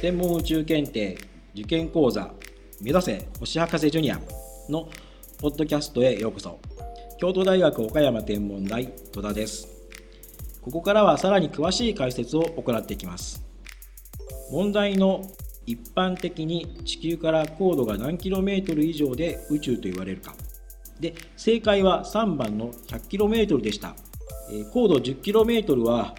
天文宇宙検定受験講座目指せ星博士ジュニアのポッドキャストへようこそ。京都大学岡山天文台戸田です。ここからはさらに詳しい解説を行っていきます。問題の一般的に地球から高度が何キロメートル以上で宇宙と言われるか。で正解は3番の 100km でした、え高度 10km は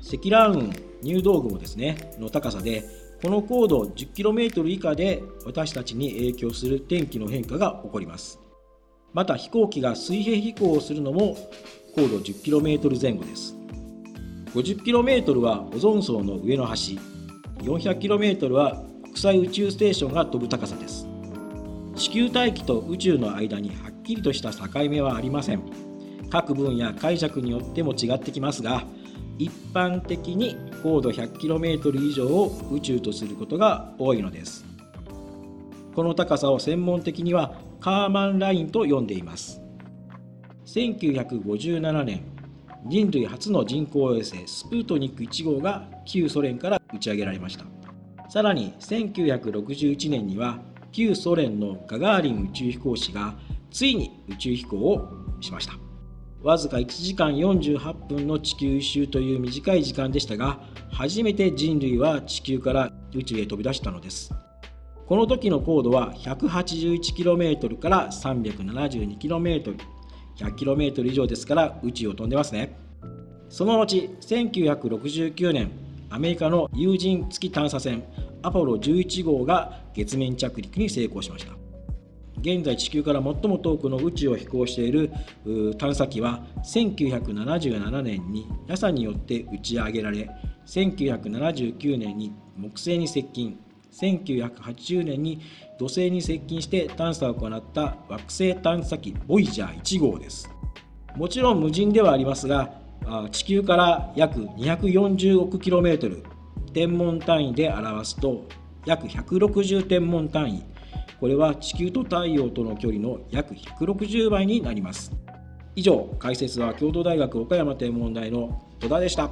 積乱雲入道雲ですねの高さでこの高度 10km 以下で私たちに影響する天気の変化が起こります。また飛行機が水平飛行をするのも高度 10km 前後です。50km はオゾン層の上の端。400km は国際宇宙ステーションが飛ぶ高さです。地球大気と宇宙の間にはっきりとした境目はありません。各分野解釈によっても違ってきますが一般的に高度 100km 以上を宇宙とすることが多いのです。この高さを専門的にはカーマンラインと呼んでいます。1957年人類初の人工衛星スプートニック1号が旧ソ連から打ち上げられました。さらに1961年には旧ソ連のガガーリン宇宙飛行士がついに宇宙飛行をしました。わずか1時間48分の地球一周という短い時間でしたが初めて人類は地球から宇宙へ飛び出したのです。この時の高度は 181km から 372km 100km 以上ですから宇宙を飛んでますね。その後1969年アメリカの有人月探査船アポロ11号が月面着陸に成功しました。現在地球から最も遠くの宇宙を飛行している探査機は1977年に NASA によって打ち上げられ1979年に木星に接近1980年に土星に接近して探査を行った惑星探査機ボイジャー1号です。もちろん無人ではありますが地球から約240億 km 天文単位で表すと約160天文単位。これは地球と太陽との距離の約160倍になります以上解説は京都大学岡山天文台の戸田でした。